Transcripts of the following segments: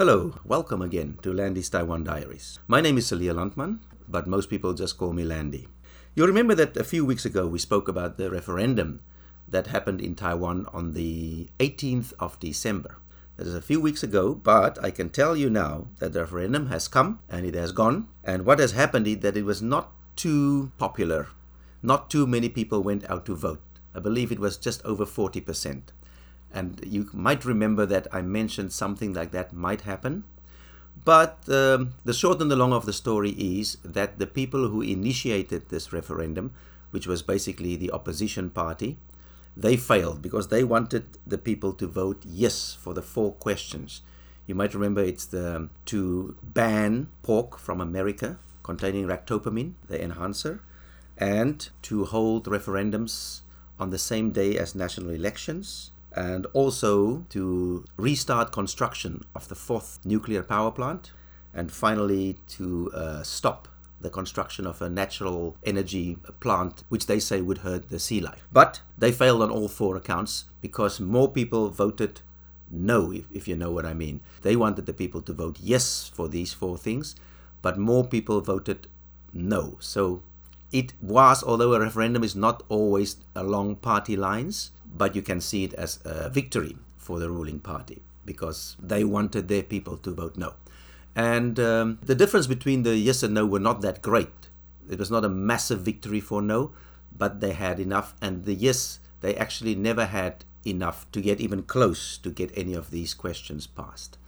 Hello, welcome again to Landy's Taiwan Diaries. My name is Celia Landman, but most people just call me Landy. You'll remember that a few weeks ago we spoke about the referendum that happened in Taiwan on the 18th of December. That is a few weeks ago, but I can tell you now that the referendum has come and it has gone. And what has happened is that it was not too popular. Not too many people went out to vote. I believe it was just over 40%. And you might remember that I mentioned something like that might happen. But um, the short and the long of the story is that the people who initiated this referendum, which was basically the opposition party, they failed because they wanted the people to vote yes for the four questions. You might remember it's the to ban pork from America containing ractopamine, the enhancer, and to hold referendums on the same day as national elections, and also to restart construction of the fourth nuclear power plant, and finally to uh, stop the construction of a natural energy plant, which they say would hurt the sea life. But they failed on all four accounts because more people voted no, if, if you know what I mean. They wanted the people to vote yes for these four things, but more people voted no. So it was, although a referendum is not always along party lines, but you can see it as a victory for the ruling party because they wanted their people to vote no. And um, the difference between the yes and no were not that great. It was not a massive victory for no, but they had enough. And the yes, they actually never had enough to get even close to get any of these questions passed.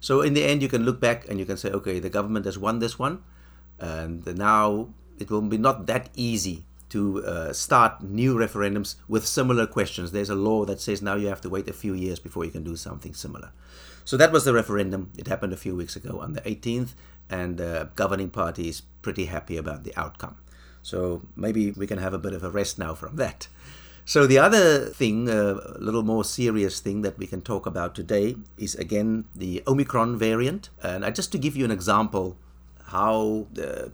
So in the end, you can look back and you can say, okay, the government has won this one, and now it will be not that easy to uh, start new referendums with similar questions. There's a law that says now you have to wait a few years before you can do something similar. So that was the referendum. It happened a few weeks ago on the 18th, and the uh, governing party is pretty happy about the outcome. So maybe we can have a bit of a rest now from that. So the other thing, uh, a little more serious thing that we can talk about today is again the Omicron variant. And I, just to give you an example how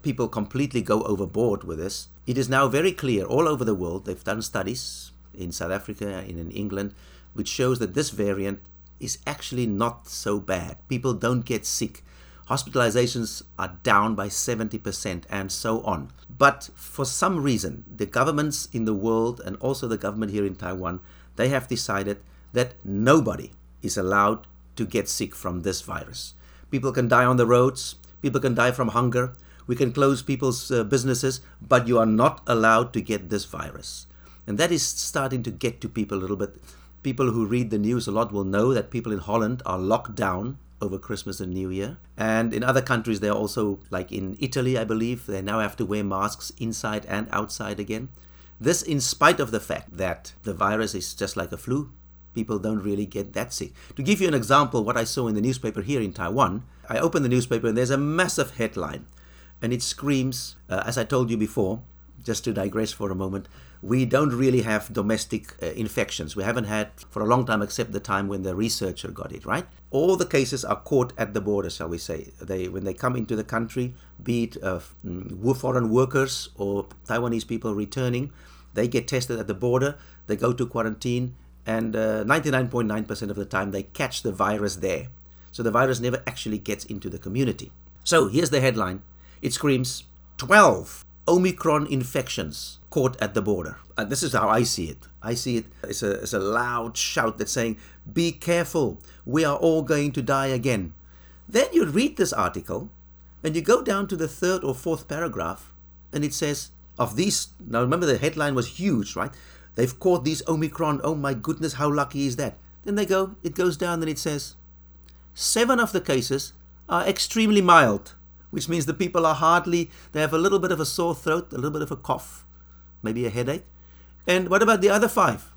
people completely go overboard with this. It is now very clear all over the world, they've done studies in South Africa and in England, which shows that this variant is actually not so bad. People don't get sick. Hospitalizations are down by 70% and so on. But for some reason, the governments in the world and also the government here in Taiwan, they have decided that nobody is allowed to get sick from this virus. People can die on the roads, People can die from hunger. We can close people's uh, businesses, but you are not allowed to get this virus. And that is starting to get to people a little bit. People who read the news a lot will know that people in Holland are locked down over Christmas and New Year. And in other countries, they're also, like in Italy, I believe, they now have to wear masks inside and outside again. This, in spite of the fact that the virus is just like a flu, people don't really get that sick. To give you an example, what I saw in the newspaper here in Taiwan, I opened the newspaper and there's a massive headline, and it screams, uh, as I told you before, just to digress for a moment, we don't really have domestic uh, infections. We haven't had for a long time, except the time when the researcher got it, right? All the cases are caught at the border, shall we say. They, when they come into the country, be it uh, mm, foreign workers or Taiwanese people returning, they get tested at the border, they go to quarantine, and 99.9% uh, of the time they catch the virus there. So the virus never actually gets into the community. So here's the headline it screams 12 Omicron infections caught at the border. And this is how I see it. I see it as a, it's a loud shout that's saying, Be careful, we are all going to die again. Then you read this article and you go down to the third or fourth paragraph and it says, Of these, now remember the headline was huge, right? They've caught these Omicron. Oh my goodness, how lucky is that? Then they go, it goes down and it says, seven of the cases are extremely mild, which means the people are hardly, they have a little bit of a sore throat, a little bit of a cough, maybe a headache. And what about the other five?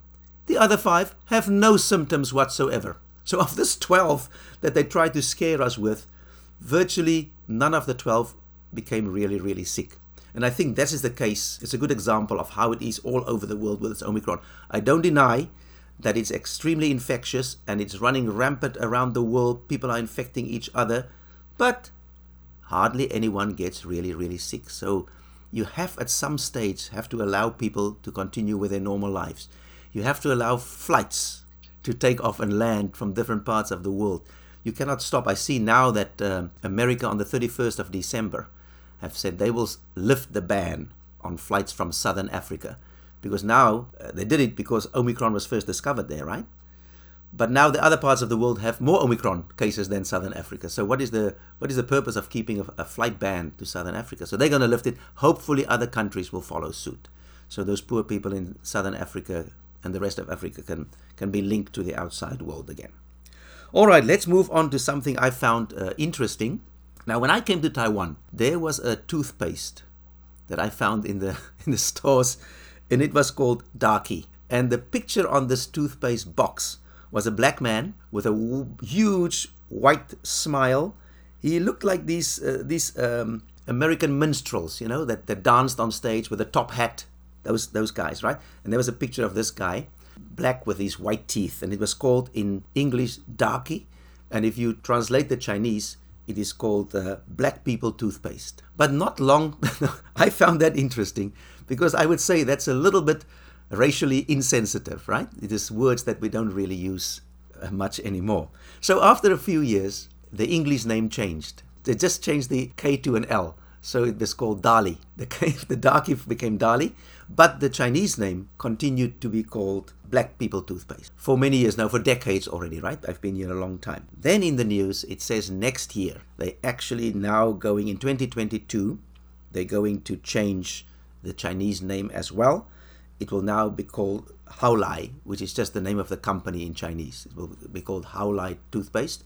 The other five have no symptoms whatsoever. So, of this 12 that they tried to scare us with, virtually none of the 12 became really, really sick. And I think this is the case. It's a good example of how it is all over the world with its Omicron. I don't deny that it's extremely infectious and it's running rampant around the world. People are infecting each other, but hardly anyone gets really, really sick. So you have at some stage have to allow people to continue with their normal lives. You have to allow flights to take off and land from different parts of the world. you cannot stop. I see now that um, America on the 31st of December have said they will lift the ban on flights from southern Africa because now uh, they did it because Omicron was first discovered there, right? But now the other parts of the world have more Omicron cases than Southern Africa. So what is the what is the purpose of keeping a, a flight ban to Southern Africa? So they're going to lift it. Hopefully, other countries will follow suit. So those poor people in Southern Africa and the rest of Africa can can be linked to the outside world again. All right, let's move on to something I found uh, interesting. Now, when I came to Taiwan, there was a toothpaste that I found in the in the stores, and it was called Darkie. And the picture on this toothpaste box was a black man with a w- huge white smile. He looked like these uh, these um, American minstrels, you know, that, that danced on stage with a top hat. Those those guys, right? And there was a picture of this guy, black with these white teeth, and it was called in English darkie, and if you translate the Chinese, it is called uh, black people toothpaste. But not long, I found that interesting because I would say that's a little bit racially insensitive, right? It is words that we don't really use uh, much anymore. So after a few years, the English name changed. They just changed the K to an L. So it was called Darlie. The, K, the Darkie became Darlie, but the Chinese name continued to be called Black People Toothpaste for many years now, for decades already, right? I've been here a long time. Then in the news, it says next year, they actually now going in 2022, they're going to change the Chinese name as well it will now be called Haolai, which is just the name of the company in Chinese. It will be called Haolai toothpaste,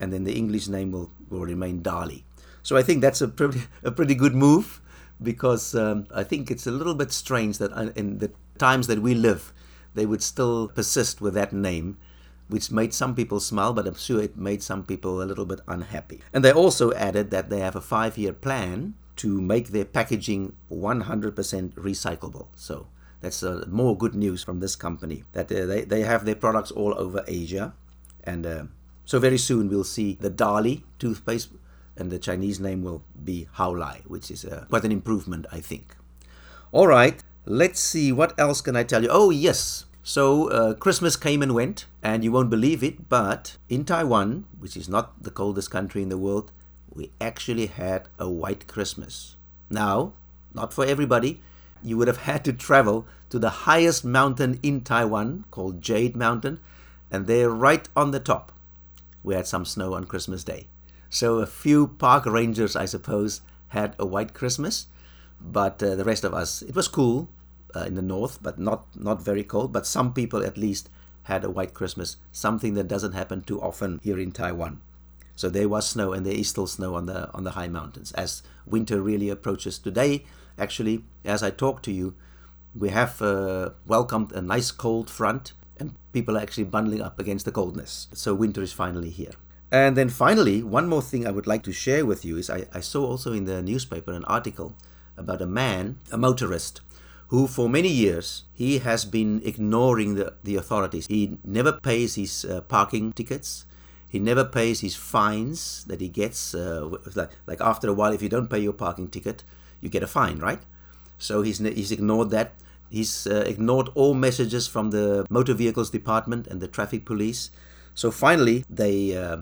and then the English name will, will remain Darlie. So I think that's a pretty a pretty good move because um, I think it's a little bit strange that uh, in the times that we live, they would still persist with that name, which made some people smile, but I'm sure it made some people a little bit unhappy. And they also added that they have a five-year plan to make their packaging 100% recyclable. So that's uh, more good news from this company that uh, they, they have their products all over Asia. And uh, so very soon we'll see the Darlie toothpaste, and the Chinese name will be Haolai, which is uh, quite an improvement, I think. All right, let's see what else can I tell you. Oh, yes. So uh, Christmas came and went, and you won't believe it, but in Taiwan, which is not the coldest country in the world, we actually had a white Christmas. Now, not for everybody you would have had to travel to the highest mountain in Taiwan called Jade Mountain, and there, right on the top, we had some snow on Christmas Day. So a few park rangers, I suppose, had a white Christmas, but uh, the rest of us, it was cool uh, in the north, but not not very cold. But some people, at least, had a white Christmas, something that doesn't happen too often here in Taiwan. So there was snow, and there is still snow on the on the high mountains as winter really approaches today. Actually, as I talk to you, we have uh, welcomed a nice cold front, and people are actually bundling up against the coldness. So winter is finally here. And then finally, one more thing I would like to share with you is I, I saw also in the newspaper an article about a man, a motorist, who for many years he has been ignoring the, the authorities. He never pays his uh, parking tickets. He never pays his fines that he gets. Uh, like, like after a while, if you don't pay your parking ticket, you get a fine, right? So he's he's ignored that. He's uh, ignored all messages from the motor vehicles department and the traffic police. So finally, they uh,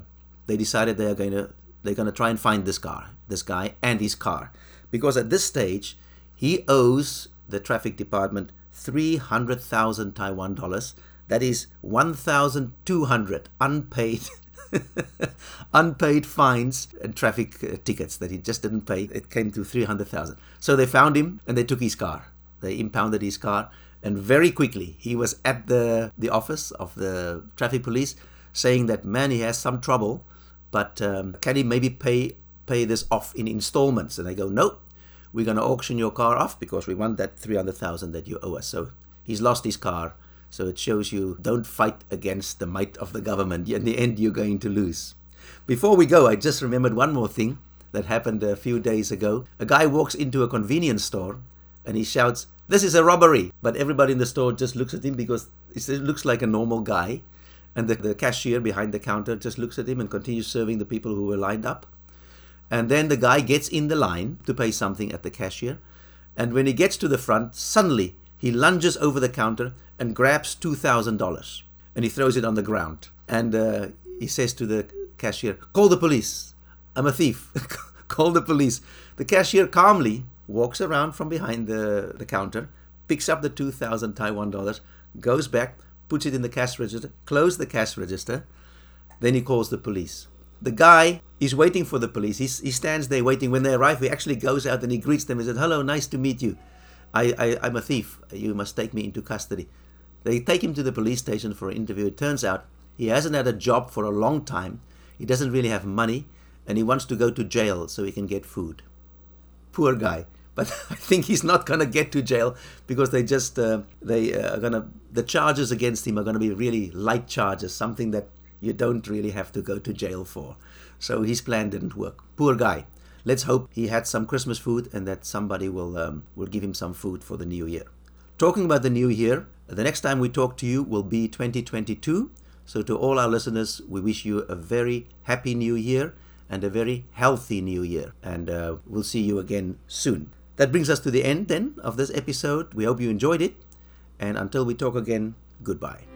they decided they are going to they're going to try and find this car, this guy, and his car, because at this stage he owes the traffic department three hundred thousand Taiwan dollars. That is one thousand two hundred unpaid unpaid fines and traffic uh, tickets that he just didn't pay. It came to 300,000. So they found him and they took his car. They impounded his car and very quickly he was at the the office of the traffic police saying that man he has some trouble but um, can he maybe pay pay this off in installments and they go nope we're going to auction your car off because we want that 300,000 that you owe us so he's lost his car so it shows you don't fight against the might of the government. In the end, you're going to lose. Before we go, I just remembered one more thing that happened a few days ago. A guy walks into a convenience store and he shouts, This is a robbery! But everybody in the store just looks at him because it looks like a normal guy. And the, the cashier behind the counter just looks at him and continues serving the people who were lined up. And then the guy gets in the line to pay something at the cashier. And when he gets to the front, suddenly he lunges over the counter and grabs $2,000 and he throws it on the ground. And uh, he says to the cashier, Call the police. I'm a thief. Call the police. The cashier calmly walks around from behind the, the counter, picks up the 2,000 Taiwan dollars, goes back, puts it in the cash register, closes the cash register, then he calls the police. The guy is waiting for the police. He's, he stands there waiting. When they arrive, he actually goes out and he greets them. He says, Hello, nice to meet you. I, I, I'm a thief. You must take me into custody. They take him to the police station for an interview. It turns out he hasn't had a job for a long time. He doesn't really have money and he wants to go to jail so he can get food. Poor guy. But I think he's not going to get to jail because they just uh, they uh, are going to the charges against him are going to be really light charges, something that you don't really have to go to jail for. So his plan didn't work. Poor guy. Let's hope he had some Christmas food and that somebody will um, will give him some food for the new year. Talking about the new year, the next time we talk to you will be 2022. So, to all our listeners, we wish you a very happy new year and a very healthy new year. And uh, we'll see you again soon. That brings us to the end then of this episode. We hope you enjoyed it. And until we talk again, goodbye.